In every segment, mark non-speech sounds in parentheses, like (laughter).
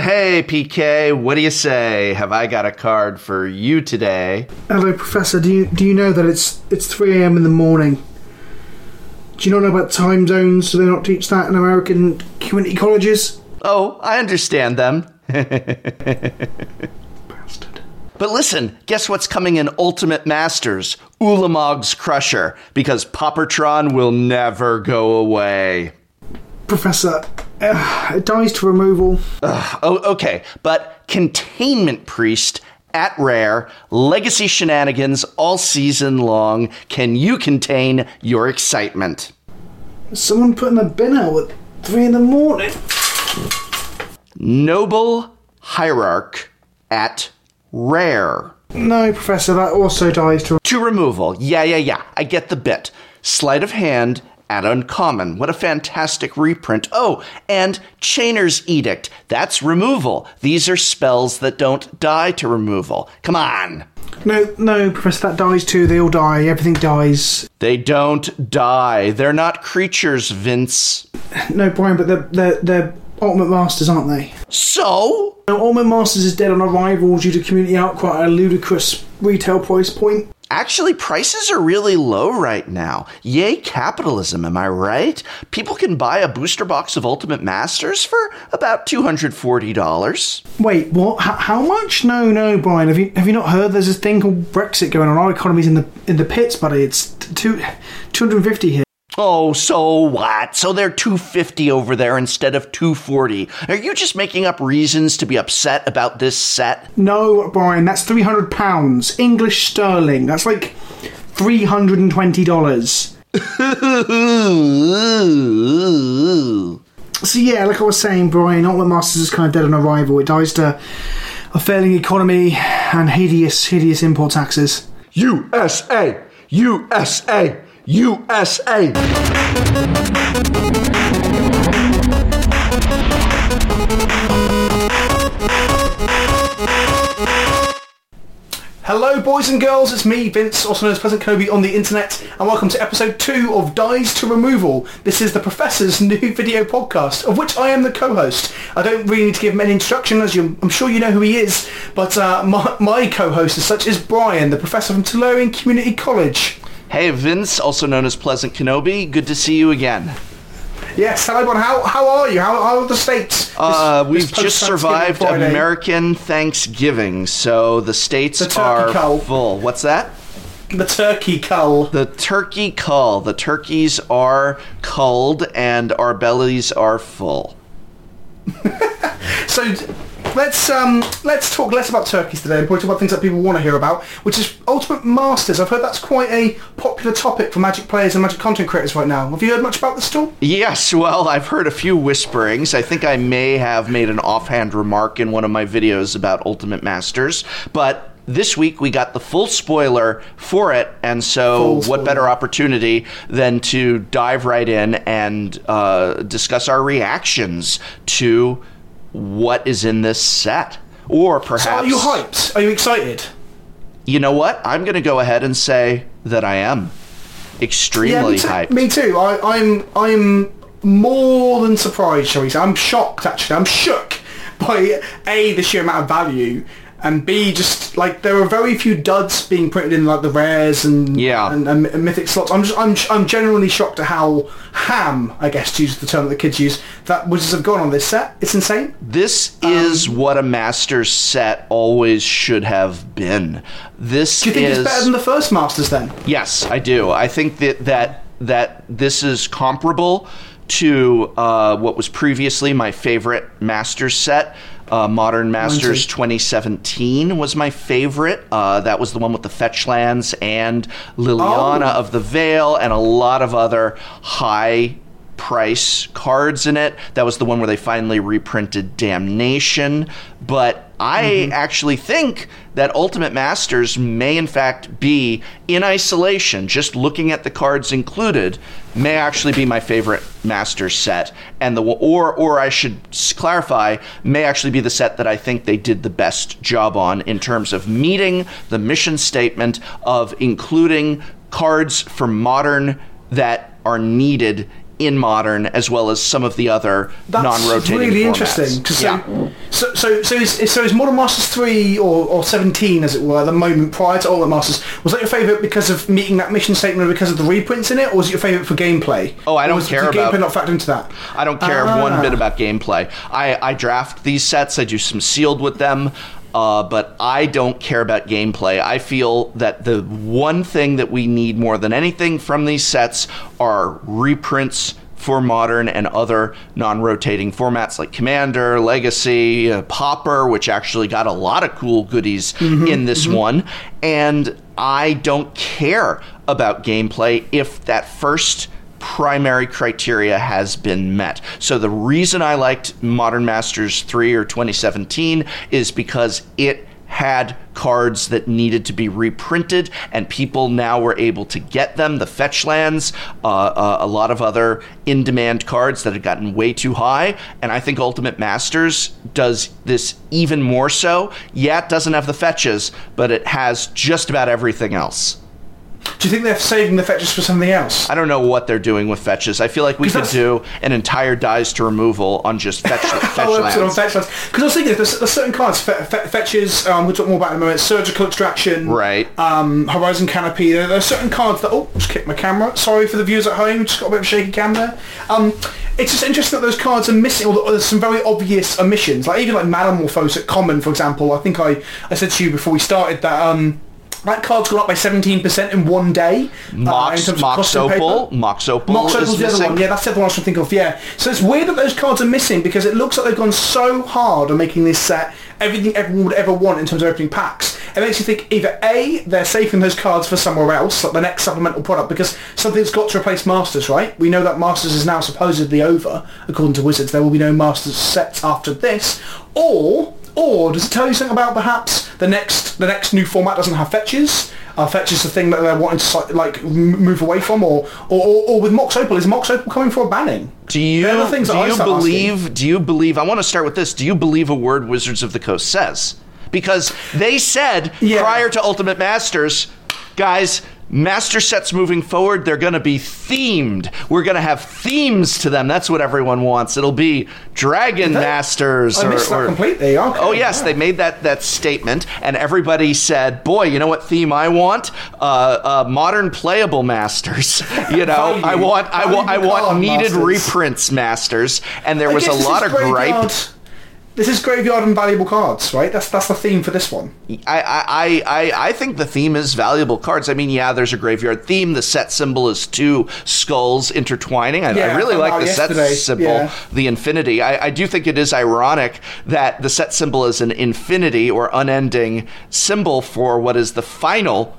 Hey, PK, what do you say? Have I got a card for you today? Hello, Professor. Do you do you know that it's it's three a.m. in the morning? Do you not know about time zones? Do they not teach that in American community colleges? Oh, I understand them. Bastard. But listen, guess what's coming in Ultimate Masters? Ulamog's Crusher, because Paupertron will never go away. Professor, uh, it dies to removal. Oh, okay, but Containment Priest at Rare, Legacy Shenanigans all season long. Can you contain your excitement? Someone putting a bin out at three in the morning. Noble Hierarch at Rare. No, Professor, that also dies to. To removal. Yeah, yeah, yeah. I get the bit. Sleight of hand at uncommon. What a fantastic reprint. Oh, and Chainer's Edict. That's removal. These are spells that don't die to removal. Come on. No, no, Professor, that dies too. They all die. Everything dies. They don't die. They're not creatures, Vince. No, Brian, but they're they're, they're Ultimate Masters, aren't they? So? No, Ultimate Masters is dead on arrival due to community outcry at a ludicrous retail price point. Actually, prices are really low right now. Yay, capitalism, am I right? People can buy a booster box of Ultimate Masters for about $240. Wait, what? H- how much? No, no, Brian. Have you have you not heard? There's this thing called Brexit going on. Our economy's in the in the pits, buddy. It's two, 250 here. Oh, so what? So they're 250 over there instead of 240. Are you just making up reasons to be upset about this set? No, Brian. That's 300 pounds English sterling. That's like 320 dollars. (laughs) So yeah, like I was saying, Brian, Ultimate Masters is kind of dead on arrival. It dies to a failing economy and hideous, hideous import taxes. USA! USA! USA! Hello, boys and girls. It's me, Vince, also known as Pleasant Kenobi on the internet, and welcome to episode two of Dies to Removal. This is the Professor's (laughs) new video podcast, of which I am the co-host. I don't really need to give him any introduction, as you, I'm sure you know who he is, but uh, my, my co-host as such is Brian, the Professor from Tolarian Community College. Hey, Vince, also known as Pleasant Kenobi. Good to see you again. Yes, hello, everyone. How, how are you? How, how are the states? Uh, This- we've this just survived? American Thanksgiving, so the states The are cull. full. What's that? The turkey cull. The turkey cull. The turkeys are culled and our bellies are full. (laughs) So let's um let's talk less about turkeys today and probably talk about things that people want to hear about, which is Ultimate Masters. I've heard that's quite a popular topic for Magic players and Magic content creators right now. Have you heard much about this at all? Yes, well, I've heard a few whisperings. I think I may have made an offhand remark in one of my videos about Ultimate Masters, but this week we got the full spoiler for it, and so what better opportunity than to dive right in and uh, discuss our reactions to what is in this set? Or perhaps. So are you hyped? Are you excited? You know what? I'm going to go ahead and say that I am extremely me too. hyped. Me too. I, I'm I'm more than surprised, shall we say? I'm shocked actually. I'm shook by a the sheer amount of value. And B, just like there are very few duds being printed in like the rares and Yeah. and, and, and mythic slots. I'm just I'm I'm genuinely shocked at how ham, I guess, to use the term that the kids use, that wizards have gone on this set. It's insane. This Um, is what a Masters set always should have been. This Do you think is it's better than the first Masters then? yes, I do. I think that that that this is comparable to uh, what was previously my favorite Masters set. Uh, Modern Masters too. 2017 was my favorite. Uh, that was the one with the Fetchlands and Liliana Oh. of the Veil and a lot of other high price cards in it. That was the one where they finally reprinted Damnation. But I mm-hmm. actually think that Ultimate Masters may, in fact, be in isolation, just looking at the cards included, may actually be my favorite Master set. And the or or I should clarify, may actually be the set that I think they did the best job on in terms of meeting the mission statement of including cards for modern that are needed in modern as well as some of the other That's non-rotating really formats. interesting. 'cause yeah. So, so, so, is, so is Modern Masters 3 or, or 17, as it were, the moment prior to Ultimate Masters, was that your favourite because of meeting that mission statement or because of the reprints in it, or was it your favourite for gameplay? Oh, I don't was care the about- gameplay not factored into that? I don't care Ah. one bit about gameplay. I, I draft these sets. I do some sealed with them. Uh, but I don't care about gameplay. I feel that the one thing that we need more than anything from these sets are reprints for modern and other non-rotating formats like Commander, Legacy, uh, Pauper, which actually got a lot of cool goodies in this one. And I don't care about gameplay if that first primary criteria has been met. So the reason I liked Modern Masters 3 or 2017 is because it had cards that needed to be reprinted and people now were able to get them. The fetch lands uh, uh, a lot of other in-demand cards that had gotten way too high and i think ultimate masters does this even more so. Yeah it doesn't have the fetches but it has just about everything else Do you think they're saving the fetches for something else? I don't know what they're doing with fetches. I feel like we could do an entire dies to removal on just fetch, (laughs) fetch Oh, episode on lands. fetch lands. Because I was thinking, there's, there's certain cards, fe- fe- fetches, um, we'll talk more about in a moment, surgical extraction, Right. um, horizon canopy. There, there are certain cards that, oh, just kicked my camera. Sorry for the viewers at home, just got a bit of a shaky camera. Um, it's just interesting that those cards are missing, or there's some very obvious omissions. Like even like Manamorphose at Common, for example. I think I, I said to you before we started that um, that card's gone up by 17% in one day. uh, Mox, terms Mox cost and paper. Opal, Mox Opal Mox is Opal's the other one. Yeah, that's the other one I to think of. Yeah. So it's weird that those cards are missing because it looks like they've gone so hard on making this set everything everyone would ever want in terms of opening packs. It makes you think either A, they're saving those cards for somewhere else, like the next supplemental product, because something's got to replace Masters, right? We know that Masters is now supposedly over, according to Wizards. There will be no Masters sets after this. Or, or does it tell you something about perhaps the next the next new format doesn't have fetches? Uh, Are fetches the thing that they're wanting to like move away from, or or, or, or with Mox Opal, is Mox Opal coming for a banning? Do you, the things do you start asking. believe, do you believe, I want to start with this, do you believe a word Wizards of the Coast says? Because they said Yeah. prior to Ultimate Masters, guys, master sets moving forward, they're going to be themed. We're going to have themes to them. That's what everyone wants. It'll be Dragon Masters. I or, missed that or- completely. Okay, Oh yes, yeah. they made that that statement, and everybody said, "Boy, you know what theme I want? Uh, uh, modern playable masters. (laughs) You know, I want, I want, I want needed masters. reprints masters." And there I was a lot of gripe. graveyard- This is graveyard and valuable cards, right? That's that's the theme for this one. I, I, I, I think the theme is valuable cards. I mean, yeah, there's a graveyard theme. The set symbol is two skulls intertwining. I, Yeah, I really like the out set symbol, Yeah. the infinity. I, I do think it is ironic that the set symbol is an infinity or unending symbol for what is the final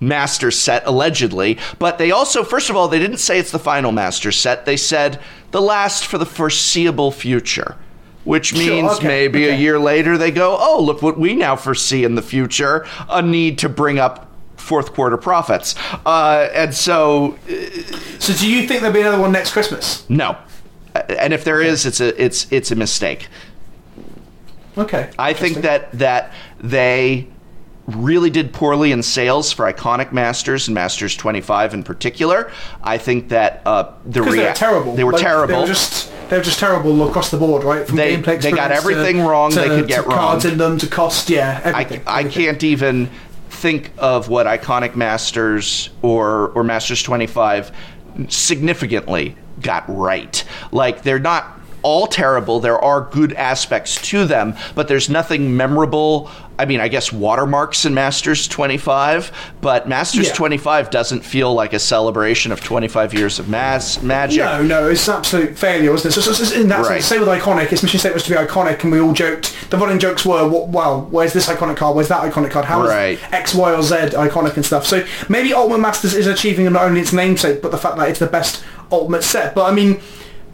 master set allegedly but they also first of all they didn't say it's the final master set they said the last for the foreseeable future which Sure, means okay, maybe a year later they go, oh, look what we now foresee in the future a need to bring up fourth quarter profits. Uh, and so, So do you think there'll be another one next Christmas? no. And if there is, it's a it's it's a mistake. Okay. I think that that they really did poorly in sales for iconic masters and masters 25 in particular. I think that uh, the because they rea- were terrible. They were Like, terrible. They were just they were just terrible across the board, right? From They- gameplay they got everything to- wrong to- they could get to cards in them to cost. Yeah, I, everything. I everything. can't even think of what iconic masters or or masters 25 significantly got right like they're not all terrible there are good aspects to them but there's nothing memorable i mean i guess watermarks in masters 25 but masters Yeah. 25 doesn't feel like a celebration of 25 years of mass magic No, no, it's an absolute failure, isn't it? So, so, so in that Right. same with iconic. Its mission statement was to be iconic, and we all joked. The running jokes were, Well, where's this iconic card? Where's that iconic card? How is Right. X, Y, or Z iconic and stuff?" So maybe Ultimate Masters is achieving not only its namesake, but the fact that it's the best Ultimate set. But I mean.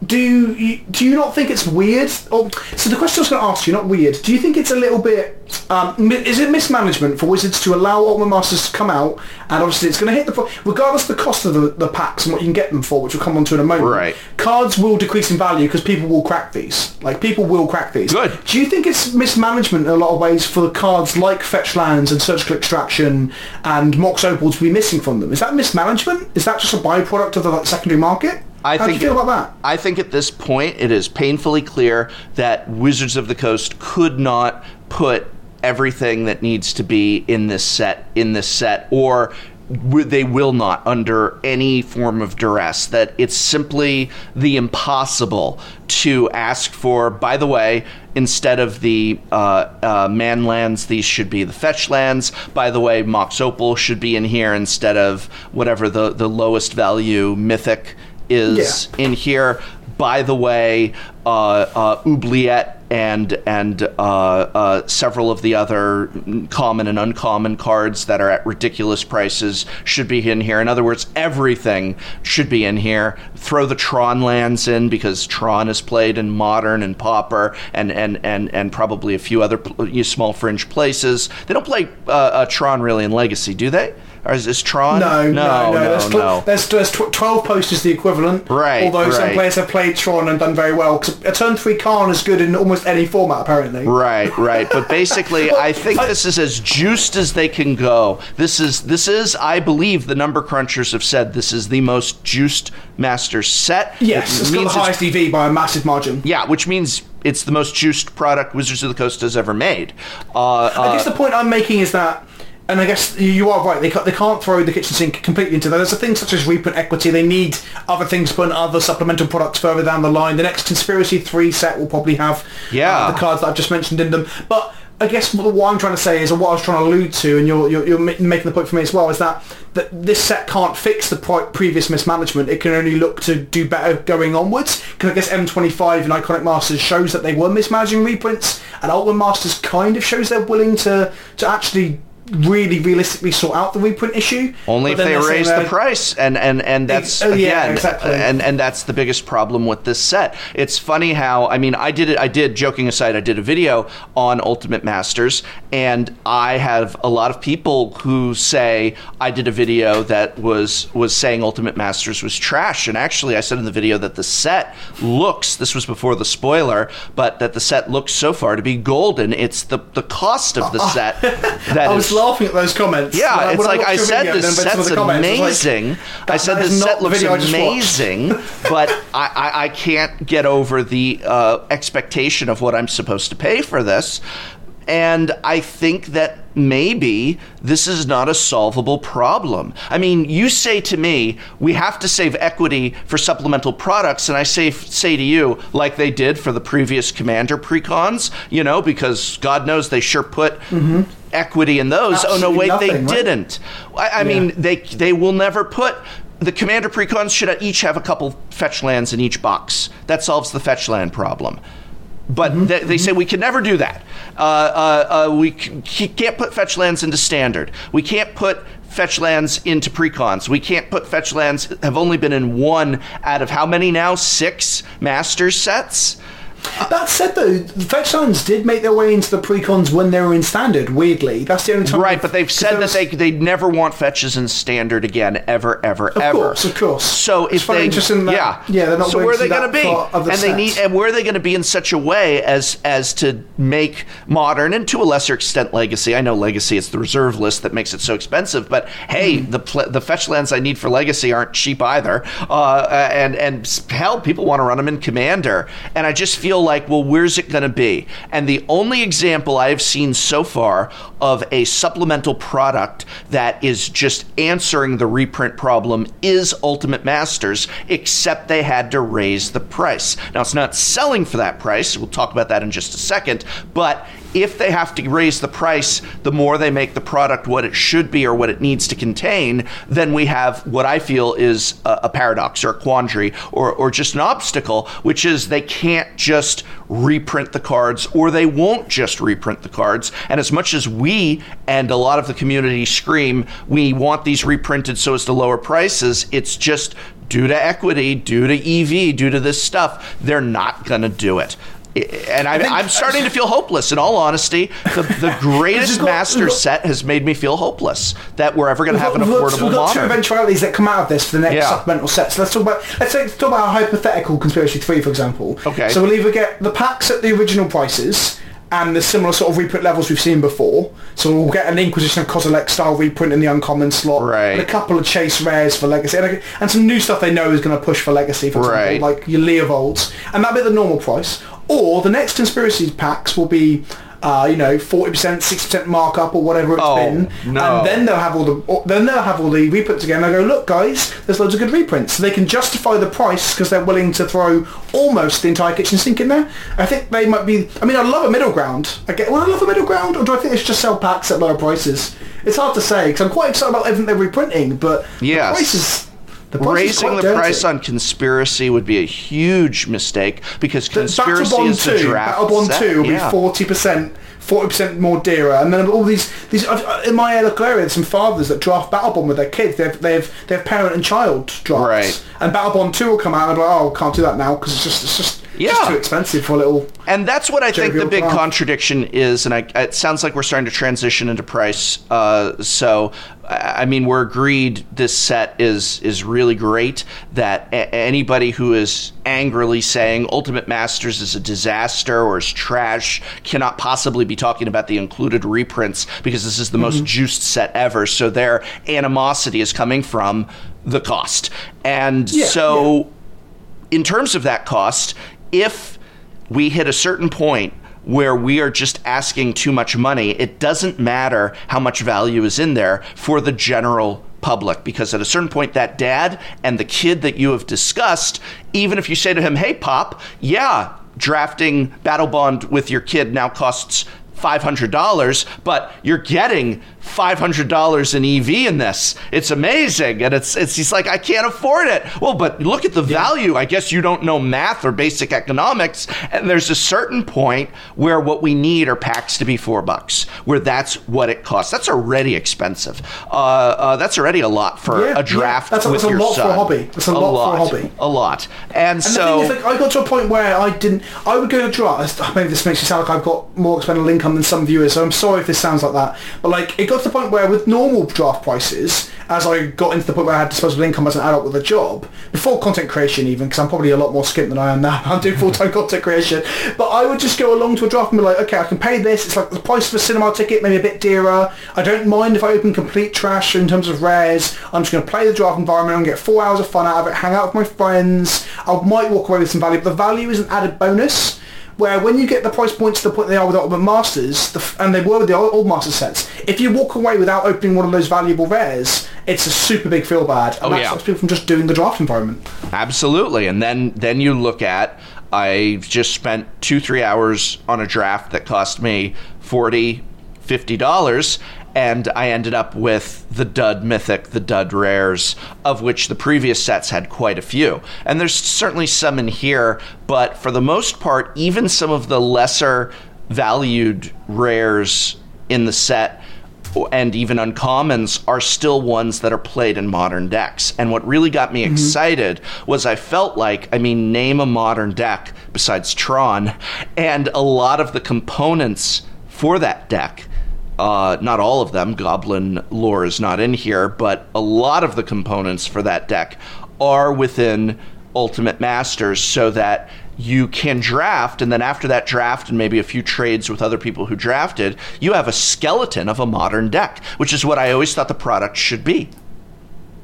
Do you, do you not think it's weird? Or, so the question I was going to ask you, not weird. Do you think it's a little bit? Um, is it mismanagement for Wizards to allow Ultimate Masters to come out, and obviously it's going to hit the regardless of the cost of the, the packs and what you can get them for, which we'll come on to in a moment. Right. Cards will decrease in value because people will crack these. Like people will crack these. Good. Do you think it's mismanagement in a lot of ways for cards like Fetch Lands and Surgical Extraction and Mox Opal to be missing from them? Is that mismanagement? Is that just a byproduct of the like, secondary market? I How think do you feel about that? I think at this point it is painfully clear that Wizards of the Coast could not put everything that needs to be in this set in this set or they will not under any form of duress that it's simply the impossible to ask for by the way instead of the uh, uh, man lands these should be the fetch lands by the way mox opal should be in here instead of whatever the, the lowest value mythic is Yeah. in here. By the way, uh, uh, Oubliette and and uh, uh, several of the other common and uncommon cards that are at ridiculous prices should be in here. In other words, everything should be in here. Throw the Tron lands in because Tron is played in Modern and Pauper and and and and probably a few other small fringe places. They don't play uh, uh, Tron really in Legacy, do they? Or is, this Tron? No, no, no. there's, tw- no. there's, there's tw- 12 posters the equivalent. Right, Although some players have played Tron and done very well because a turn 3 Karn is good in almost any format, apparently. Right, right. But basically, (laughs) I think this is as juiced as they can go. This is this is, I believe, the number crunchers have said this is the most juiced master set. Yes, It it's got the highest EV by a massive margin. yeah, which means it's the most juiced product Wizards of the Coast has ever made. Uh, I uh, guess the point I'm making is that, and I guess you are right. They can't, they can't throw the kitchen sink completely into that. There's a thing such as reprint equity. They need other things put in other supplemental products further down the line. The next conspiracy three set will probably have Yeah. uh, the cards that I've just mentioned in them. But I guess what, what I'm trying to say is, or what I was trying to allude to, and you're, you're, you're making the point for me as well, is that, that this set can't fix the pri- previous mismanagement. It can only look to do better going onwards. Because I guess M25 and Iconic Masters shows that they were mismanaging reprints, and Ultimate Masters kind of shows they're willing to, to actually really realistically sort out the reprint issue. Only if they raise the price, and and and that's Oh, yeah, again, exactly. and and that's the biggest problem with this set. It's funny how I mean I did it. I did joking aside. I did a video on Ultimate Masters, and I have a lot of people who say I did a video that was was saying Ultimate Masters was trash. And actually, I said in the video that the set looks. This was before the spoiler, but that the set looks so far to be golden. It's the the cost of the oh. set (laughs) that is- laughing at those comments. yeah, When it's like I said, this then read some of set's the comments, I was like, amazing. I said this is set looks I amazing, but I, I, I can't get over the uh, expectation of what I'm supposed to pay for this. And I think that maybe this is not a solvable problem. I mean, you say to me, we have to save equity for supplemental products, and I say say to you, like they did for the previous commander precons, you know, because God knows they sure put equity in those. oh no, Absolutely wait, they right? didn't. I, I mean, they they will never put. The commander precons should each have a couple fetch lands in each box. That solves the fetch land problem. But Mm-hmm, they, they say we can never do that. Uh, uh, uh, we c- can't put fetch lands into standard. We can't put fetch lands into precons. We can't put fetch lands have only been in one out of how many now? Six master sets. That said, though, the Fetch Lands did make their way into the precons when they were in standard. Weirdly, that's the only time. Right, but they've said there that was- they they never want fetches in standard again, ever, ever, Of ever. Of course, of course. So It's if funny, they, interesting that- yeah, yeah, they're not so where are they going to be? other And they need, and where are they going to be in such a way as as to make modern and to a lesser extent legacy? I know legacy is the reserve list that makes it so expensive, but hey, Hmm. the pl- the fetch lands I need for legacy aren't cheap either. Uh, and and hell, people want to run them in commander, and I just feel like, well, where's it going to be? And the only example I've seen so far of a supplemental product that is just answering the reprint problem is Ultimate Masters, except they had to raise the price. Now, it's not selling for that price. We'll talk about that in just a second. But if they have to raise the price, the more they make the product what it should be or what it needs to contain, then we have what I feel is a, a paradox or a quandary or, or just an obstacle, which is they can't just reprint the cards or they won't just reprint the cards. And as much as we and a lot of the community scream, we want these reprinted so as to lower prices, it's just due to equity, due to EV, due to this stuff, they're not going to do it. And I, I'm starting to feel hopeless. In all honesty, the, the (laughs) greatest got- master got- set has made me feel hopeless that we're ever going to have an affordable We've got two eventualities that come out of this for the next Yeah. supplemental sets. Let's talk about let's talk about a hypothetical conspiracy three, for example. Okay. So we'll either get the packs at the original prices, and the similar sort of reprint levels we've seen before. So we'll get an Inquisition of Kozilek style reprint in the uncommon slot, Right. and a couple of chase rares for Legacy, and, and some new stuff they know is going to push for Legacy, for example, Right. like your Leovolds, and that'll be the normal price. Or the next Conspiracy packs will be, uh, you know, 40%, 60% markup or whatever it's Oh, been, no. and then they'll have all the then they'll have all the reprints again. They go, look, guys, there's loads of good reprints. So they can justify the price because they're willing to throw almost the entire kitchen sink in there. I think they might be. I mean, I love a middle ground. I get. Well, I love a middle ground, or do I think they should just sell packs at lower prices? It's hard to say because I'm quite excited about everything they're reprinting, but Yes. the prices. The Raising the dirty. price on conspiracy would be a huge mistake because conspiracy Battlebond is the 2, draft. Battlebond set. 2 will yeah. be forty percent, forty percent more dearer, and then all these these uh, in my local area, there's some fathers that draft Battlebond with their kids. They have they have, they have parent and child drafts, Right. and Battlebond 2 will come out, and I'm like, oh, can't do that now because it's just it's just, Yeah. just too expensive for a little. And that's what I think the big draft. contradiction is, and I, it sounds like we're starting to transition into price. Uh, so, I mean, we're agreed this set is is really great. That a- anybody who is angrily saying Ultimate Masters is a disaster or is trash cannot possibly be talking about the included reprints because this is the most Mm-hmm. juiced set ever. So their animosity is coming from the cost, and Yeah, so in terms of that cost, if we hit a certain point where we are just asking too much money, it doesn't matter how much value is in there for the general public. Because at a certain point that dad and the kid that you have discussed even if you say to him hey pop yeah drafting Battlebond with your kid now costs $500 but you're getting $500 in EV in this it's amazing and it's it's he's like I can't afford it well but look at the value I guess you don't know math or basic economics and there's a certain point where what we need are packs to be 4 bucks where that's what it costs that's already expensive uh, uh, that's already a lot for Yeah, yeah. a draft That's a- with that's a your lot for a hobby. That's a lot for a hobby. a lot and, And so the thing is, like, I got to a point where I didn't. I would go to draft. Maybe this makes it sound like I've got more expendable income than some viewers. So I'm sorry if this sounds like that. But like, it got to the point where with normal draft prices, as I got into the point where I had disposable income as an adult with a job, before content creation even, because I'm probably a lot more skint than I am now. (laughs) I'm doing full-time content creation. But I would just go along to a draft and be like, okay, I can pay this. It's like the price of a cinema ticket, maybe a bit dearer. I don't mind if I open complete trash in terms of rares. I'm just going to play the draft environment and get four hours of fun out of it, hang out with my friends. I might walk away with some value, but the value is an added bonus. Where when you get the price points to the point they are with Ultimate Masters, the, and they were with the old, Master sets, if you walk away without opening one of those valuable rares, it's a super big feel bad. And Oh, that yeah. stops people from just doing the draft environment. Absolutely. And then then you look at I just spent two, three hours on a draft that cost me 40 $50 and I ended up with the dud mythic, the dud rares, of which the previous sets had quite a few. And there's certainly some in here, but for the most part, even some of the lesser valued rares in the set and even uncommons are still ones that are played in modern decks. And what really got me mm-hmm. excited was I felt like, I mean, name a modern deck besides Tron, and a lot of the components for that deck. Uh, not all of them. Goblin lore is not in here, but a lot of the components for that deck are within Ultimate Masters so that you can draft, and then after that draft and maybe a few trades with other people who drafted, you have a skeleton of a modern deck, which is what I always thought the product should be.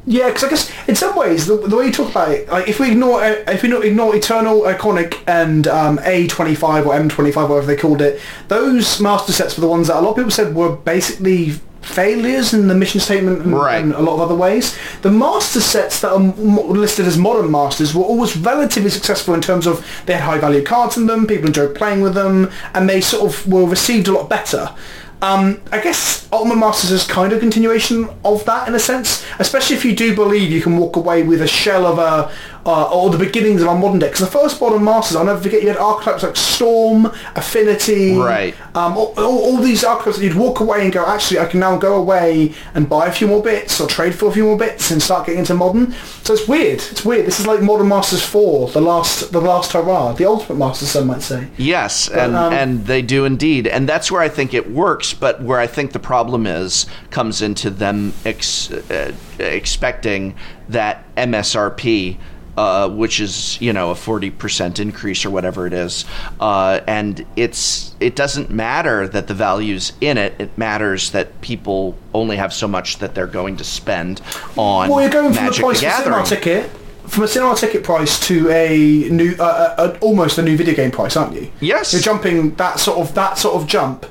Yeah, because I guess in some ways the, the way you talk about it, like if we ignore uh, if we not ignore Eternal, Iconic, and um, A25 or M25, whatever they called it, those master sets were the ones that a lot of people said were basically failures in the mission statement and, Right. and a lot of other ways. The master sets that are m- listed as modern masters were always relatively successful in terms of they had high value cards in them, people enjoyed playing with them, and they sort of were received a lot better. Um, I guess Ultimate Masters is kind of a continuation of that in a sense, especially if you do believe you can walk away with a shell of a, uh, or the beginnings of our modern day. Because the first Modern Masters, I'll never forget, you had archetypes like Storm, Affinity, Right. um, all, all, all these archetypes that you'd walk away and go, actually, I can now go away and buy a few more bits or trade for a few more bits and start getting into Modern. So it's weird. It's weird. This is like Modern Masters 4, the last, the last hurrah, the Ultimate Masters, some might say. Yes, and um, and they do indeed, and that's where I think it works. But where I think the problem is comes into them ex, uh, expecting that MSRP uh, which is you know a forty percent increase or whatever it is, uh, and it's it doesn't matter that the value's in it. It matters that people only have so much that they're going to spend on Well, you're going from the price the of a cinema ticket, from a cinema ticket price to a new, uh, uh, uh, almost a new video game price, aren't you? Yes. You're jumping that sort of that sort of jump.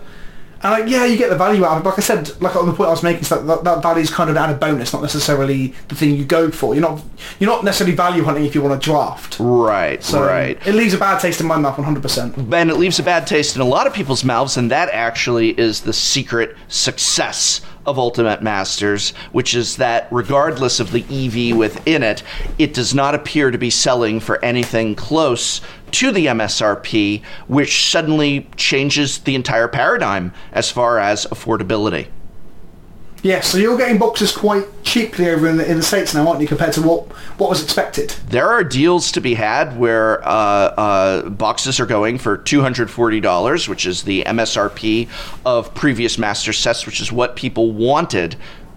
And like, yeah, you get the value out of it. Like I said, like on the point I was making, is that, that, that value is kind of an added bonus, not necessarily the thing you go for. You're not you're not necessarily value hunting if you want to draft. Right, So right. It leaves a bad taste in my mouth, 100%. and it leaves a bad taste in a lot of people's mouths, and that actually is the secret success of Ultimate Masters, which is that regardless of the EV within it, it does not appear to be selling for anything close to the MSRP, which suddenly changes the entire paradigm as far as affordability. Yeah, so you're getting boxes quite cheaply over in the, in the States now, aren't you, compared to what, what was expected? There are deals to be had where uh, uh, boxes are going for $240, which is the MSRP of previous master sets, which is what people wanted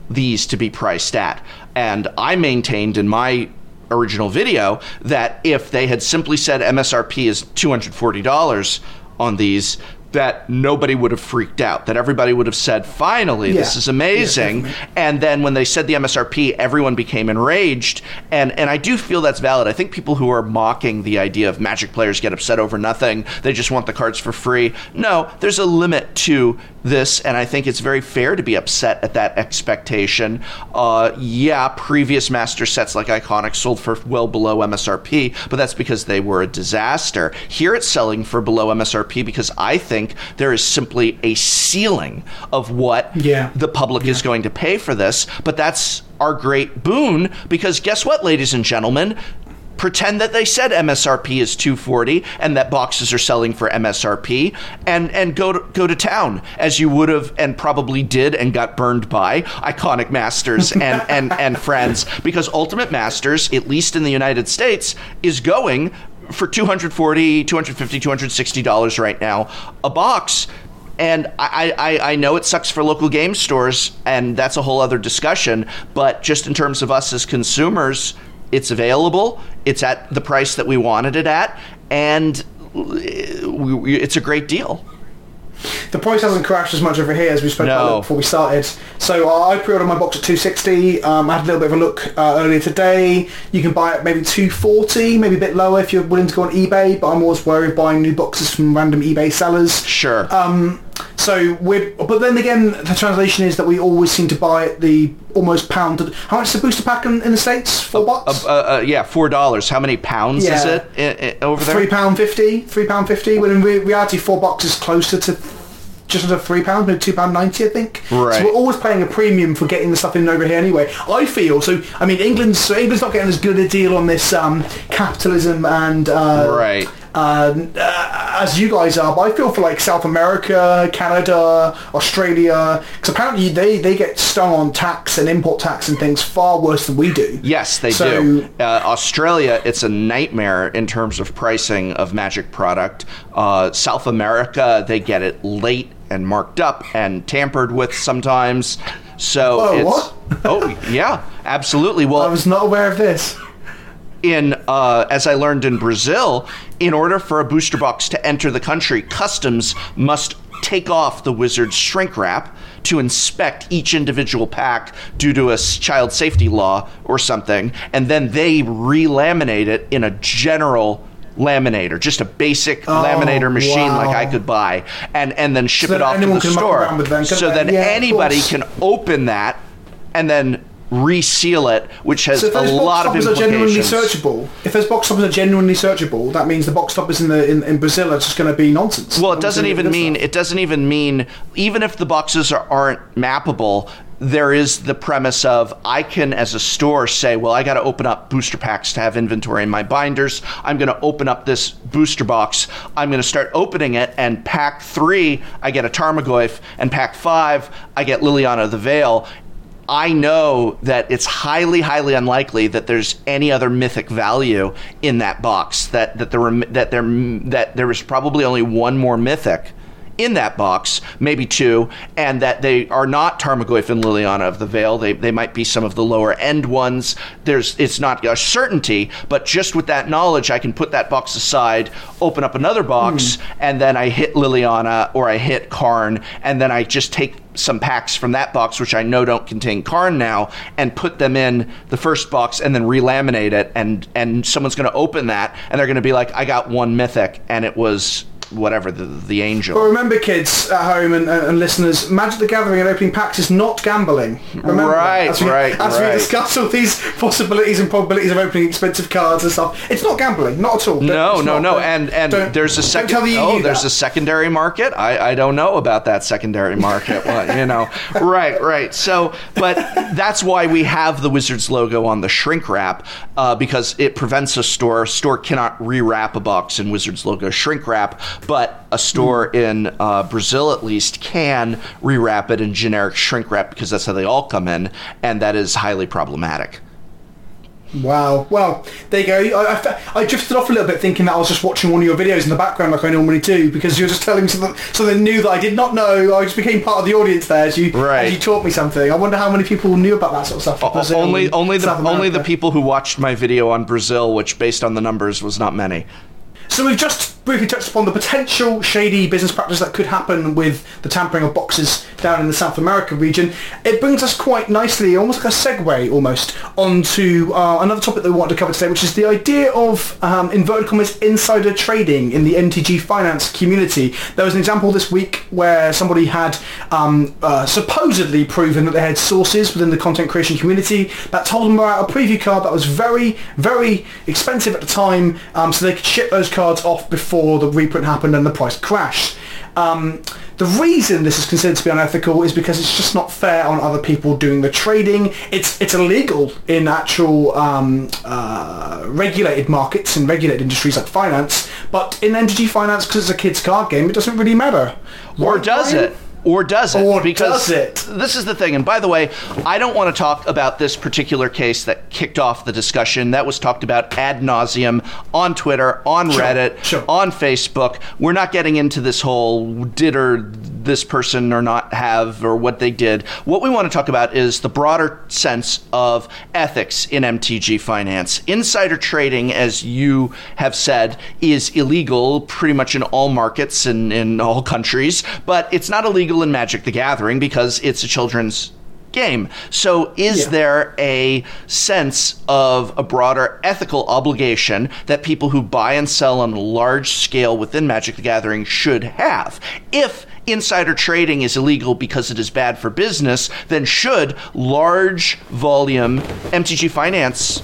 these to be priced at. And I maintained in my original video that if they had simply said MSRP is $240 on these, that nobody would have freaked out. That everybody would have said, finally, this is amazing. definitely. and then when they said the MSRP, everyone became enraged. And and I do feel that's valid. I think people who are mocking the idea of Magic players get upset over nothing. They just want the cards for free. No, there's a limit to this, and I think it's very fair to be upset at that expectation. Uh, yeah, previous master sets like Iconic sold for well below MSRP, but that's because they were a disaster. Here it's selling for below MSRP because I think there is simply a ceiling of what Yeah. the public is going to pay for this. But that's our great boon because guess what, ladies and gentlemen? Pretend that they said MSRP is 240 and that boxes are selling for MSRP and and go to, go to town as you would have and probably did and got burned by iconic masters (laughs) and and and friends because ultimate masters at least in the United States is going for 240 250 260 dollars right now a box and I, I, I know it sucks for local game stores, and that's a whole other discussion. But just in terms of us as consumers, it's available. It's at the price that we wanted it at, and uh, we, it's a great deal. The price hasn't crashed as much over here as we spoke No. about before we started. So uh, I pre-ordered my box at 260. Um, I had a little bit of a look uh, earlier today. You can buy it maybe 240, maybe a bit lower if you're willing to go on eBay. But I'm always worried buying new boxes from random eBay sellers. Sure. So we're, but then again, the translation is that we always seem to buy at the almost pound. How much is a booster pack in, in the states? Four bucks. uh, uh, yeah, four dollars. How many pounds is Yeah. it i- i- over there? Three pound fifty. Three pound fifty. When in re- reality, four bucks is closer to just under three pounds, maybe two pound ninety, I think. Right. So we're always paying a premium for getting the stuff in over here anyway. I feel so. I mean, England's so England's not getting as good a deal on this um, capitalism and uh, Right. Uh, uh, as you guys are, but I feel for like South America, Canada, Australia, because apparently they, they get stung on tax and import tax and things far worse than we do. Yes, they So- do. Uh, Australia, it's a nightmare in terms of pricing of Magic product. Uh, South America, they get it late and marked up and tampered with sometimes. So Oh, it's what? oh yeah, absolutely. (laughs) Well, I was not aware of this. In uh, as I learned in Brazil, in order for a booster box to enter the country, customs must take off the wizard's shrink wrap to inspect each individual pack due to a child safety law or something, and then they relaminate it in a general laminator, just a basic laminator machine wow. like I could buy, and and then ship So it off to the store. so then Yeah, anybody can open that and then reseal it, which has So if a those lot box of toppers are genuinely implications. searchable, if those box toppers are genuinely searchable, that means the box toppers in the in, in Brazil are just going to be nonsense. Well, it doesn't even mean stuff. it doesn't even mean even if the boxes are, aren't mappable. There is the premise of I can, as a store, say, well, I got to open up booster packs to have inventory in my binders. I'm going to open up this booster box. I'm going to start opening it, and pack three, I get a Tarmogoyf, and pack five, I get Liliana the Veil. I know that it's highly, highly unlikely that there's any other mythic value in that box. That that there were that there that there was probably only one more mythic in that box, maybe two, and that they are not Tarmogoyf and Liliana of the Veil. They, they might be some of the lower end ones. There's it's not a certainty, but just with that knowledge, I can put that box aside, open up another box, mm. and then I hit Liliana or I hit Karn, and then I just take some packs from that box, which I know don't contain Karn now, and put them in the first box and then relaminate it, and and someone's going to open that and they're going to be like, I got one mythic, and it was whatever the the angel. But remember, kids at home and, and, listeners, Magic the Gathering and opening packs is not gambling. Remember right, as we, right, as right. we discuss all these (laughs) possibilities and probabilities of opening expensive cards and stuff, it's not gambling, not at all. No, no, no. And and there's a second. The oh, there's that. a secondary market. I, I don't know about that secondary market. (laughs) well, you know, right, right. So, but that's why we have the Wizards logo on the shrink wrap uh, because it prevents a store. A store cannot rewrap a box in Wizards logo shrink wrap but a store mm. in uh, Brazil at least can rewrap it in generic shrink wrap because that's how they all come in, and that is highly problematic. Wow. Well, there you go. I, I, I, drifted off a little bit thinking that I was just watching one of your videos in the background like I normally do because you were just telling me something, something new that I did not know. I just became part of the audience there as you, right. as you taught me something. I wonder how many people knew about that sort of stuff. Only only the, only the people who watched my video on Brazil, which based on the numbers was not many. So we've just briefly touched upon the potential shady business practice that could happen with the tampering of boxes down in the South America region. It brings us quite nicely, almost like a segue almost, onto uh, another topic that we want to cover today, which is the idea of um, inverted commas insider trading in the MTG finance community. There was an example this week where somebody had um, uh, supposedly proven that they had sources within the content creation community that told them about a preview card that was very, very expensive at the time, um, so they could ship those cards off before the reprint happened and the price crashed. Um, the reason this is considered to be unethical is because it's just not fair on other people doing the trading. It's it's illegal in actual um, uh, regulated markets and regulated industries like finance, but in MTG Finance, because it's a kids' card game, it doesn't really matter. Or does it? Or does it? Or because does it? This is the thing. And by the way, I don't want to talk about this particular case that kicked off the discussion. That was talked about ad nauseum on Twitter, on sure, Reddit, sure. on Facebook. We're not getting into this whole did or this person or not have or what they did. What we want to talk about is the broader sense of ethics in MTG finance. Insider trading, as you have said, is illegal pretty much in all markets and in all countries, but it's not illegal in Magic the Gathering because it's a children's game. So, is yeah. there a sense of a broader ethical obligation that people who buy and sell on a large scale within Magic the Gathering should have? If insider trading is illegal because it is bad for business, then should large volume MTG finance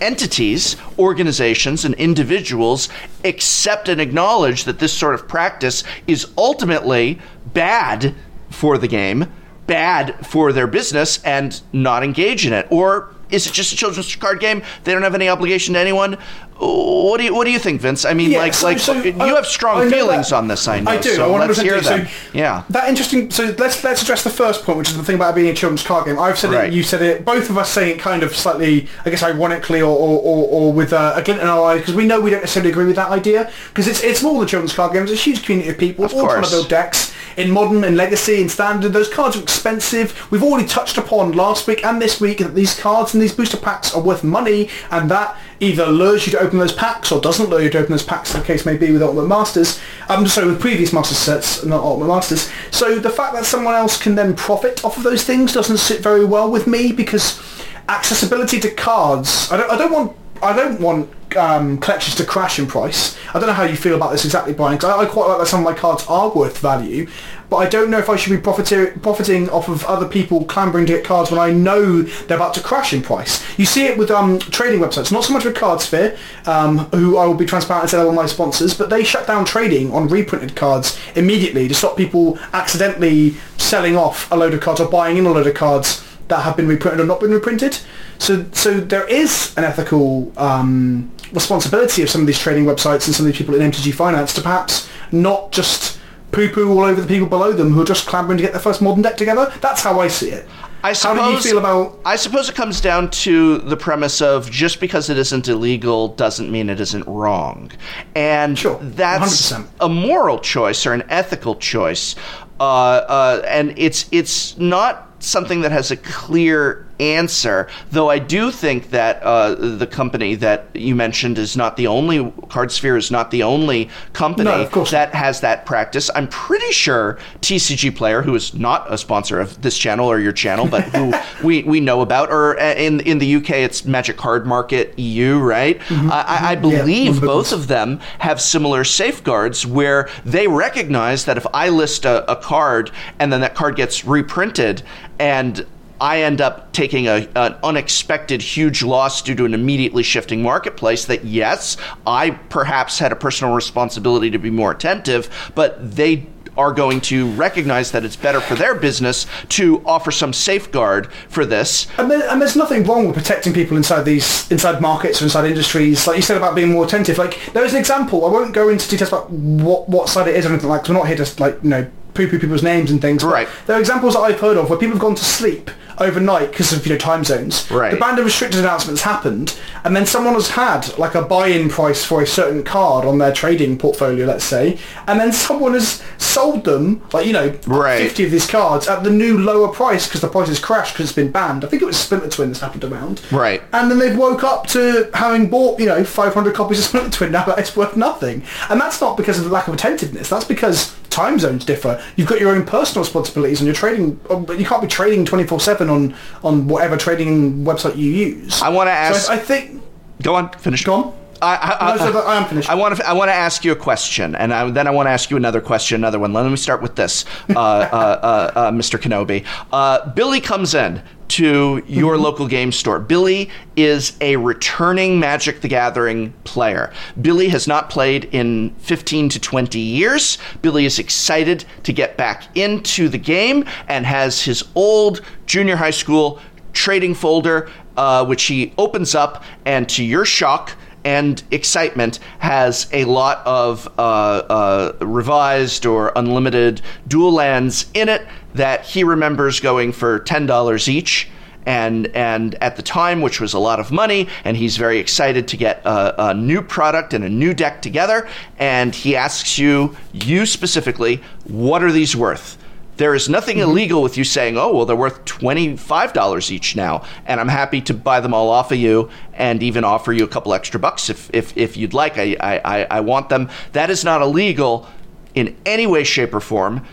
entities, organizations, and individuals accept and acknowledge that this sort of practice is ultimately bad for the game, bad for their business, and not engage in it? Or is it just a children's card game? They don't have any obligation to anyone. What do you What do you think, Vince? I mean, yeah, like, so, like so, you uh, have strong feelings that, on this. I know. I do. So I let's hear them. So yeah. That interesting. So let's let's address the first point, which is the thing about being a children's card game. I've said right. it. You said it. Both of us saying it kind of slightly, I guess, ironically, or or, or, or with uh, a glint in our eye, because we know we don't necessarily agree with that idea. Because it's it's more the children's card games. It's a huge community of people of all course. trying to build decks in modern and legacy and standard. Those cards are expensive. We've already touched upon last week and this week that these cards these booster packs are worth money, and that either lures you to open those packs or doesn't lure you to open those packs, the case may be with Ultimate Masters. Um, sorry, with previous Master sets, not Ultimate Masters. So the fact that someone else can then profit off of those things doesn't sit very well with me because accessibility to cards, I don't, I don't want I don't want um, collections to crash in price. I don't know how you feel about this exactly, Brian, because I, I, quite like that some of my cards are worth value, but I don't know if I should be profiting, profiting off of other people clambering to get cards when I know they're about to crash in price. You see it with um, trading websites, not so much with Cardsphere, um, who I will be transparent and say they're my sponsors, but they shut down trading on reprinted cards immediately to stop people accidentally selling off a load of cards or buying in a load of cards that have been reprinted or not been reprinted. So, so there is an ethical um, responsibility of some of these trading websites and some of these people in MTG Finance to perhaps not just poo-poo all over the people below them who are just clamoring to get their first modern deck together. That's how I see it. I How do you suppose- feel about? I suppose it comes down to the premise of just because it isn't illegal doesn't mean it isn't wrong. And Sure, that's 100%. a moral choice or an ethical choice. Uh, uh, and it's it's not something that has a clear answer, though I do think that uh, the company that you mentioned is not the only, CardSphere is not the only company No, that has that practice. I'm pretty sure TCG Player, who is not a sponsor of this channel or your channel, but who (laughs) we, we know about, or uh, in in the UK, it's Magic Card Market EU, right? Mm-hmm. I, I- of believe the both of them have similar safeguards where they recognize that if I list a, a card and then that card gets reprinted and I end up taking a, an unexpected huge loss due to an immediately shifting marketplace. That yes, I perhaps had a personal responsibility to be more attentive, but they are going to recognize that it's better for their business to offer some safeguard for this. And, there, and there's nothing wrong with protecting people inside these inside markets or inside industries. Like you said about being more attentive. Like there is an example. I won't go into details about what what side it is or anything like. 'cause we're not here to like you know poo-poo people's names and things. Right. There are examples that I've heard of where people have gone to sleep overnight because of you know time zones. Right. The ban of restricted announcements happened, and then someone has had like a buy-in price for a certain card on their trading portfolio, let's say, and then someone has sold them like you know Right. 50 of these cards at the new lower price because the price has crashed because it's been banned. I think it was Splinter Twin that's happened around. Right. And then they've woke up to having bought, you know, 500 copies of Splinter Twin. (laughs) Now that it's worth nothing. And that's not because of the lack of attentiveness. That's because time zones differ. You've got your own personal responsibilities and you're trading, um, but you can't be trading 24-7 on, on whatever trading website you use. I wanna So ask- I, I think... Go on, finish. Go on. I, I, No, so I am finished. I want to. I want to ask you a question, and I, then I want to ask you another question, another one. Let me start with this, uh, uh, uh, uh, Mr. Kenobi. Uh, Billy comes in to your Mm-hmm. local game store. Billy is a returning Magic the Gathering player. Billy has not played in 15 to 20 years. Billy is excited to get back into the game and has his old junior high school trading folder, uh, which he opens up, and to your shock and excitement, has a lot of uh, uh, revised or unlimited dual lands in it that he remembers going for ten dollars each. And and at the time, which was a lot of money, and he's very excited to get a, a new product and a new deck together. And he asks you, you specifically, what are these worth? There is nothing mm-hmm. illegal with you saying, "Oh, well, they're worth twenty-five dollars each now," and I'm happy to buy them all off of you, and even offer you a couple extra bucks if if, if you'd like. I, I I- I want them. That is not illegal in any way, shape, or form.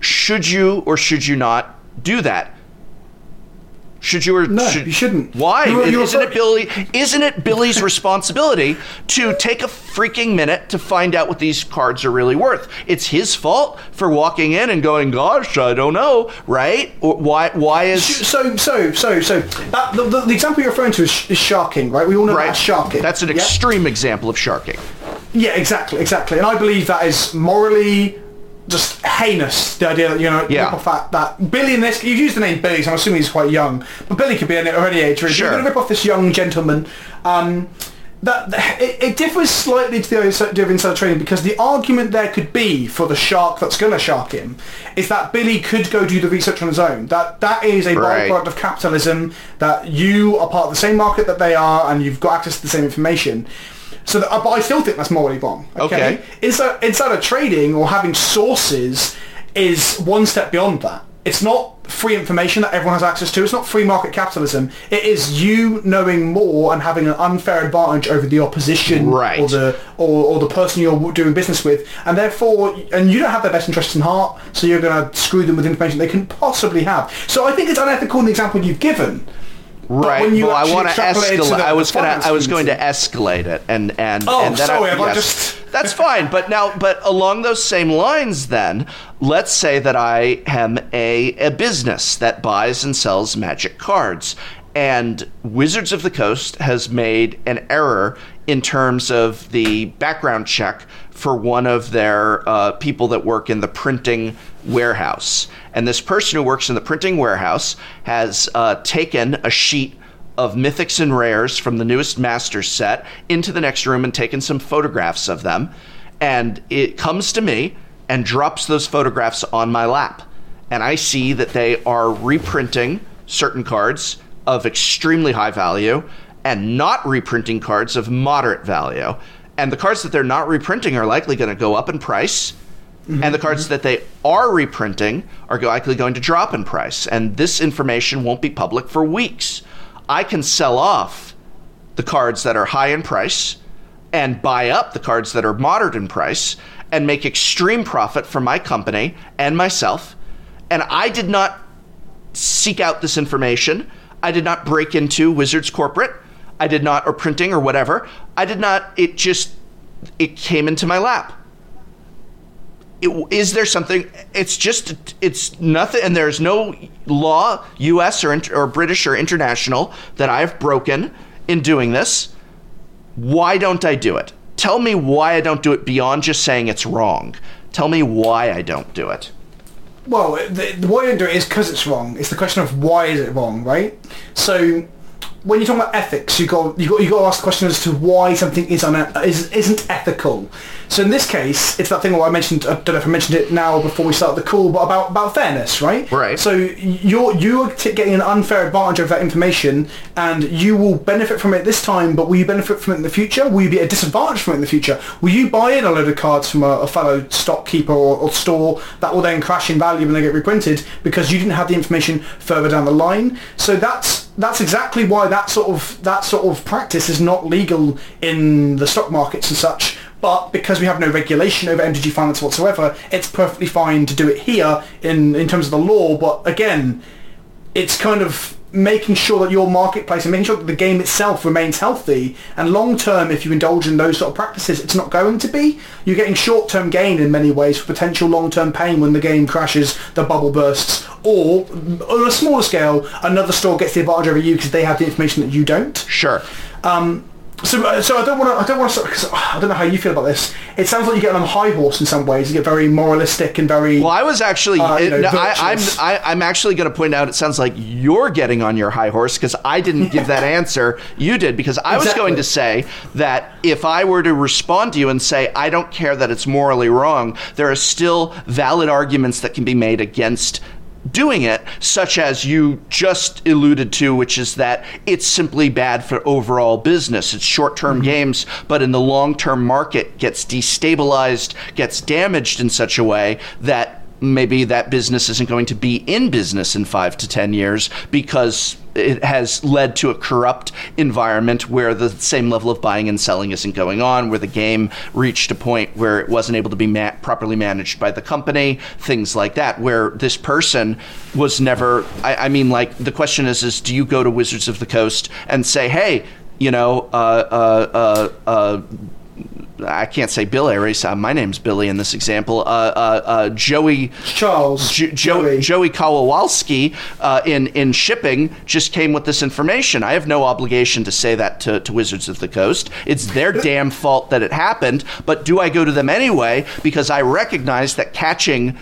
Should you or should you not do that? Should you or No, should, you shouldn't. Why? You were- you were isn't it Billy? Isn't it Billy's responsibility to take a freaking minute to find out what these cards are really worth? It's his fault for walking in and going, "Gosh, I don't know," right? Or why? Why is So, so, so, so, that, the, the, the example you're referring to is, is sharking, right? We all know right? that's sharking. That's an yeah? extreme example of sharking. Yeah, exactly, exactly. And I believe that is morally just heinous. The idea that you know, Yeah. rip off that that Billy in this. You've used the name Billy, so I'm assuming he's quite young. But Billy could be any, age. Really. Sure. You're going to rip off this young gentleman. Um, that it, it differs slightly to the idea of insider trading because the argument there could be for the shark that's going to shark him is that Billy could go do the research on his own. That that is a Right. byproduct of capitalism. That you are part of the same market that they are, and you've got access to the same information. So, that, but I still think that's morally wrong. Okay. Okay. Inside, insider trading or having sources is one step beyond that. It's not free information that everyone has access to. It's not free market capitalism. It is you knowing more and having an unfair advantage over the opposition Right. or the or, or the person you're doing business with, and therefore, and you don't have their best interests in heart, so you're going to screw them with information they can possibly have. So I think it's unethical in the example you've given. Right. well, I want to extrapolate it to escalate. I was gonna. I was going to escalate it, and and Oh, and then sorry, I yes. just- (laughs) That's fine. But now, but along those same lines, then let's say that I am a a business that buys and sells magic cards, and Wizards of the Coast has made an error in terms of the background check for one of their uh, people that work in the printing warehouse. And this person who works in the printing warehouse has uh, taken a sheet of mythics and rares from the newest master set into the next room and taken some photographs of them. And it comes to me and drops those photographs on my lap. And I see that they are reprinting certain cards of extremely high value and not reprinting cards of moderate value. And the cards that they're not reprinting are likely going to go up in price. Mm-hmm. And the cards mm-hmm. that they are reprinting are likely going to drop in price. And this information won't be public for weeks. I can sell off the cards that are high in price and buy up the cards that are moderate in price and make extreme profit for my company and myself. And I did not seek out this information. I did not break into Wizards corporate. I did not, or printing or whatever. I did not, it just, it came into my lap. It- Is there something? It's just, it's nothing, and there's no law, U.S. or, or British or international, that I've broken in doing this. Why don't I do it? Tell me why I don't do it beyond just saying it's wrong. Tell me why I don't do it. Well, the, the why you don't do it is because it's wrong. It's the question of why is it wrong, right? So when you're talking about ethics, you got you got you got to ask the question as to why something is un, is isn't ethical. So in this case, it's that thing I mentioned. I don't know if I mentioned it now or before we started the call, but about about fairness, right? Right. So you're you're t- getting an unfair advantage of that information, and you will benefit from it this time. But will you benefit from it in the future? Will you be at a disadvantage from it in the future? Will you buy in a load of cards from a, a fellow stock keeper or, or store that will then crash in value when they get reprinted because you didn't have the information further down the line? So that's that's exactly why that sort of that sort of practice is not legal in the stock markets and such. But because we have no regulation over MTG finance whatsoever, it's perfectly fine to do it here in, in terms of the law. But again, it's kind of making sure that your marketplace and making sure that the game itself remains healthy. And long term, if you indulge in those sort of practices, it's not going to be. You're getting short term gain in many ways for potential long term pain when the game crashes, the bubble bursts, or on a smaller scale, another store gets the advantage over you because they have the information that you don't. Sure. Um, So, uh, so I don't want to. I don't want to. Cause I don't know how you feel about this. It sounds like you get on a high horse in some ways. You get very moralistic and very. Well, I was actually. Uh, you know, no, I, I'm. I, I'm actually going to point out. It sounds like you're getting on your high horse because I didn't give that (laughs) answer. You did because I was going to say that if I were to respond to you and say I don't care that it's morally wrong, there are still valid arguments that can be made against doing it, such as you just alluded to, which is that it's simply bad for overall business. It's short term mm-hmm. games, but in the long term market gets destabilized, gets damaged in such a way that maybe that business isn't going to be in business in five to ten years because it has led to a corrupt environment where the same level of buying and selling isn't going on, where the game reached a point where it wasn't able to be ma- properly managed by the company, things like that, where this person was never. I, I mean, like the question is, is do you go to Wizards of the Coast and say, hey, you know, uh, uh, uh, uh, I can't say Bill Aries. Uh, my name's Billy in this example. Uh, uh, uh, Joey Charles. Jo- Joey, Joey. Joey Kowalski uh, in in shipping just came with this information. I have no obligation to say that to, to Wizards of the Coast. It's their (laughs) damn fault that it happened. But do I go to them anyway because I recognize that catching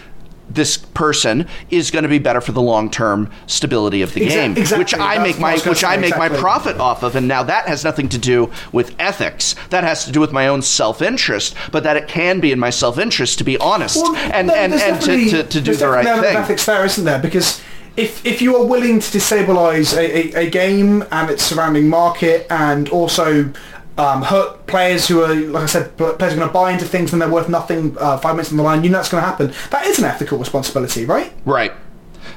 this person is going to be better for the long-term stability of the game, exactly. which I make my which I make my profit off of. And now that has nothing to do with ethics. That has to do with my own self-interest. But that it can be in my self-interest to be honest Well, and there- and, and to, to, to do there's the right thing. Ethics there, isn't there? Because if if you are willing to destabilize a, a, a game and its surrounding market, and also um, hurt players who are, like I said, players are going to buy into things when they're worth nothing uh, five minutes on the line, you know that's going to happen. That is an ethical responsibility, right? Right.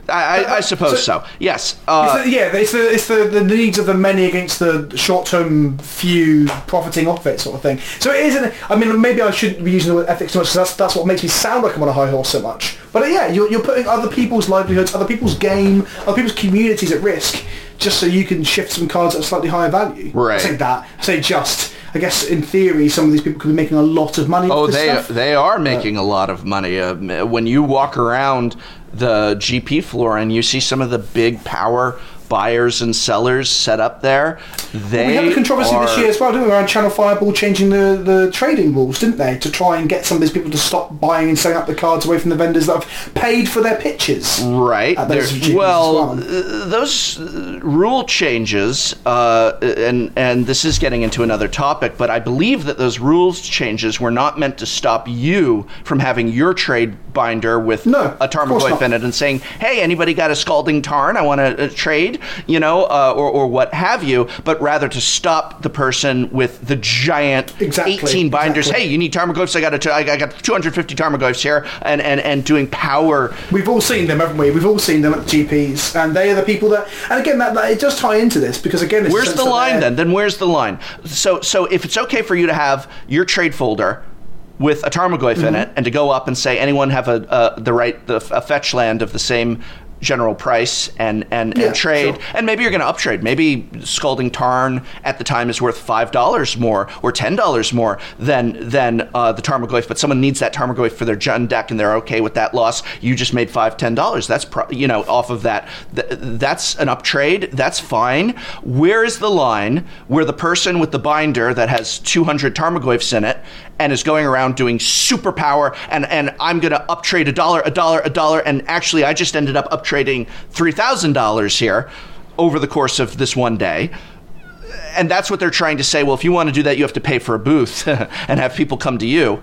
I, I, I suppose so. so- Yes. Uh, It's the- yeah, it's the it's the, the needs of the many against the short-term few profiting off it sort of thing. So it isn't. I mean, maybe I shouldn't be using the word ethics so much 'cause that's that's what makes me sound like I'm on a high horse so much. But uh, yeah, you're, you're putting other people's livelihoods, other people's game, other people's communities at risk just so you can shift some cards at a slightly higher value. Right. Say that. Say just. I guess in theory, some of these people could be making a lot of money. oh, they stuff. they are making a lot of money. Uh, when you walk around the GP floor and you see some of the big power buyers and sellers set up there. They we had a controversy are, this year as well, didn't we, around Channel Fireball changing the, the trading rules, didn't they, to try and get some of these people to stop buying and selling up the cards away from the vendors that have paid for their pitches. Right. those There- GPs as well, well. uh, those uh, rule changes, uh, and and this is getting into another topic, but I believe that those rules changes were not meant to stop you from having your trade binder with No, a Tarmogoyf in it and saying, "Hey, anybody got a scalding tarn? I want to uh, trade," you know, uh, or or what have you, but rather to stop the person with the giant Exactly, 18 binders. exactly. Hey, you need Tarmogoyfs? I got a, I got 250 Tarmogoyfs here, and and and doing power We've all seen them, haven't we? We've all seen them at the GPs, and they are the people that. And again, that, that it does tie into this because again, it's Where's the line then? Then where's the line? So so if it's okay for you to have your trade folder with a Tarmogoyf Mm-hmm. in it and to go up and say anyone have a uh, the right the, a fetch land of the same general price and and, Yeah, and trade. Sure. and maybe you're going to uptrade. Maybe scalding tarn at the time is worth five dollars more or ten dollars more than than uh, the tarmogoyf. But someone needs that tarmogoyf for their Jund deck and they're okay with that loss. You just made five ten dollars. That's pro- you know off of that. Th- that's an uptrade. That's fine. Where is the line where the person with the binder that has 200 tarmogoyfs in it and is going around doing superpower and and I'm going to uptrade a dollar a dollar a dollar and actually I just ended up uptrading $3000 here over the course of this one day. And that's what they're trying to say well if you want to do that you have to pay for a booth (laughs) and have people come to you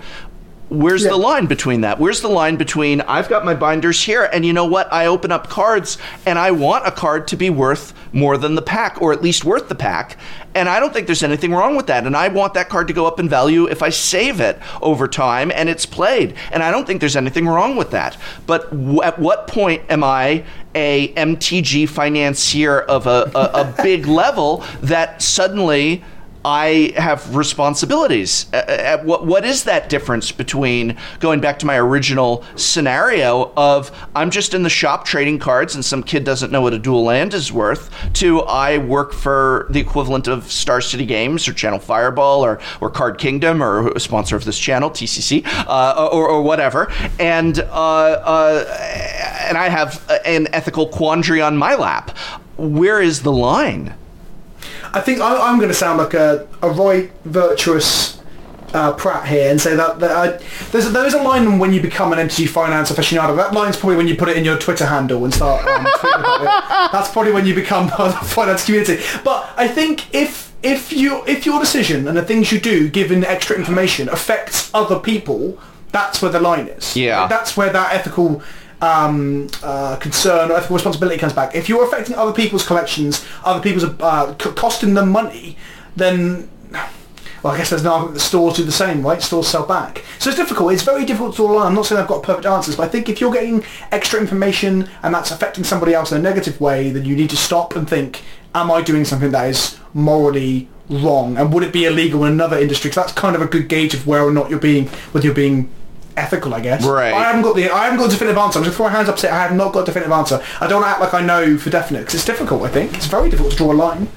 Where's Yeah. the line between that? Where's the line between I've got my binders here and you know what? I open up cards and I want a card to be worth more than the pack or at least worth the pack. And I don't think there's anything wrong with that. And I want that card to go up in value if I save it over time and it's played. And I don't think there's anything wrong with that. But w- at what point am I a MTG financier of a, a, a big (laughs) level that suddenly I have responsibilities. Uh, uh, what what is that difference between going back to my original scenario of I'm just in the shop trading cards and some kid doesn't know what a dual land is worth to I work for the equivalent of Star City Games or Channel Fireball or or Card Kingdom or a sponsor of this channel TCC uh, or or whatever and uh, uh, and I have an ethical quandary on my lap. Where is the line? I think I, I'm going to sound like a, a right virtuous uh, prat here and say that, that I, there's, a, there is a line when you become an MTG finance aficionado. That line's probably when you put it in your Twitter handle and start um, tweeting about it. (laughs) That's probably when you become part of the finance community. But I think if if you if your decision and the things you do, given extra information, affects other people, that's where the line is. Yeah. That's where that ethical um, uh, concern or ethical responsibility comes back. If you're affecting other people's collections, other people's uh, costing them money, then well, I guess there's an argument that stores do the same, right? Stores sell back. So it's difficult. It's very difficult to draw a line. I'm not saying I've got perfect answers, but I think if you're getting extra information and that's affecting somebody else in a negative way, then you need to stop and think, am I doing something that is morally wrong? And would it be illegal in another industry? Because that's kind of a good gauge of where or not you're being, whether you're being ethical, I guess. Right. I haven't got the I haven't got a definitive answer. I'm just throwing my hands up say I have not got a definitive answer. I don't act like I know for definite because it's difficult. I think it's very difficult to draw a line.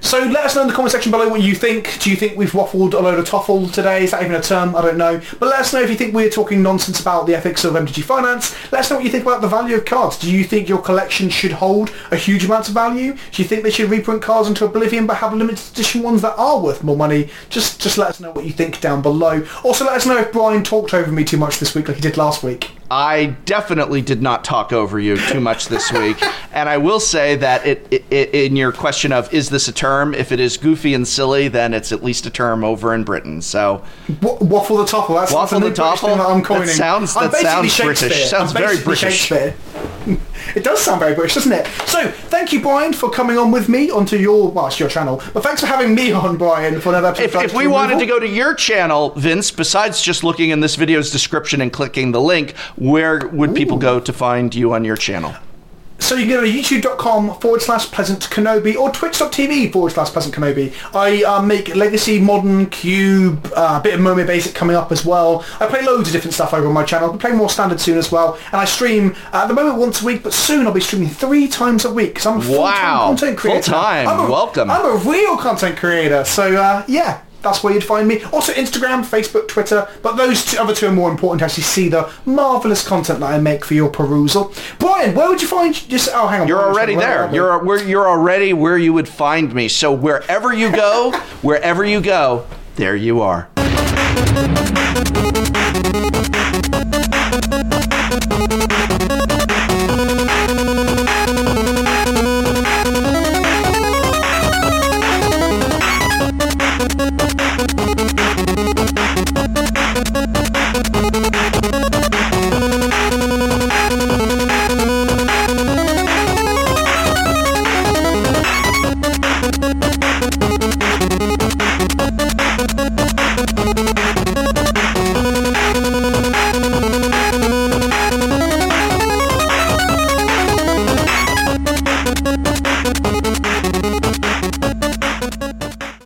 So let us know in the comment section below what you think. Do you think we've waffled a load of toffle today? Is that even a term? I don't know. But let us know if you think we're talking nonsense about the ethics of MTG finance. Let us know what you think about the value of cards. Do you think your collection should hold a huge amount of value? Do you think they should reprint cards into oblivion but have limited edition ones that are worth more money? Just just let us know what you think down below. Also let us know if Brian talked over me too much this week like he did last week. I definitely did not talk over you too much this week, (laughs) and I will say that it, it, it in your question of is this a term? If it is goofy and silly, then it's at least a term over in Britain. So Wa- Waffle the toffle. That's Waffle the thing that I'm coining. That sounds- that sounds British. Sounds very British. (laughs) It does sound very British, doesn't it? So, thank you, Brian, for coming on with me onto your, well, it's your channel, but thanks for having me on, Brian, for another episode. if, if we wanted to go to your channel, Vince, besides just looking in this video's description and clicking the link, where would people go to find you on your channel? So you can go to youtube.com forward slash pleasant kenobi or twitch.tv forward slash pleasant kenobi. I uh, make legacy, modern, cube, uh, a bit of Mermaid Basic coming up as well. I play loads of different stuff over on my channel. I'll be playing more standard soon as well. And I stream uh, at the moment once a week, but soon I'll be streaming three times a week because I'm a full-time Wow. content creator. Full-time. I'm a- Welcome. I'm a real content creator. So uh, yeah, That's where you'd find me. Also Instagram, Facebook, Twitter. But those two, other two are more important to actually see the marvellous content that I make for your perusal. Brian, where would you find... Just, oh, hang on. You're already there. You're where you're already where you would find me. So wherever you go, (laughs) wherever you go, there you are.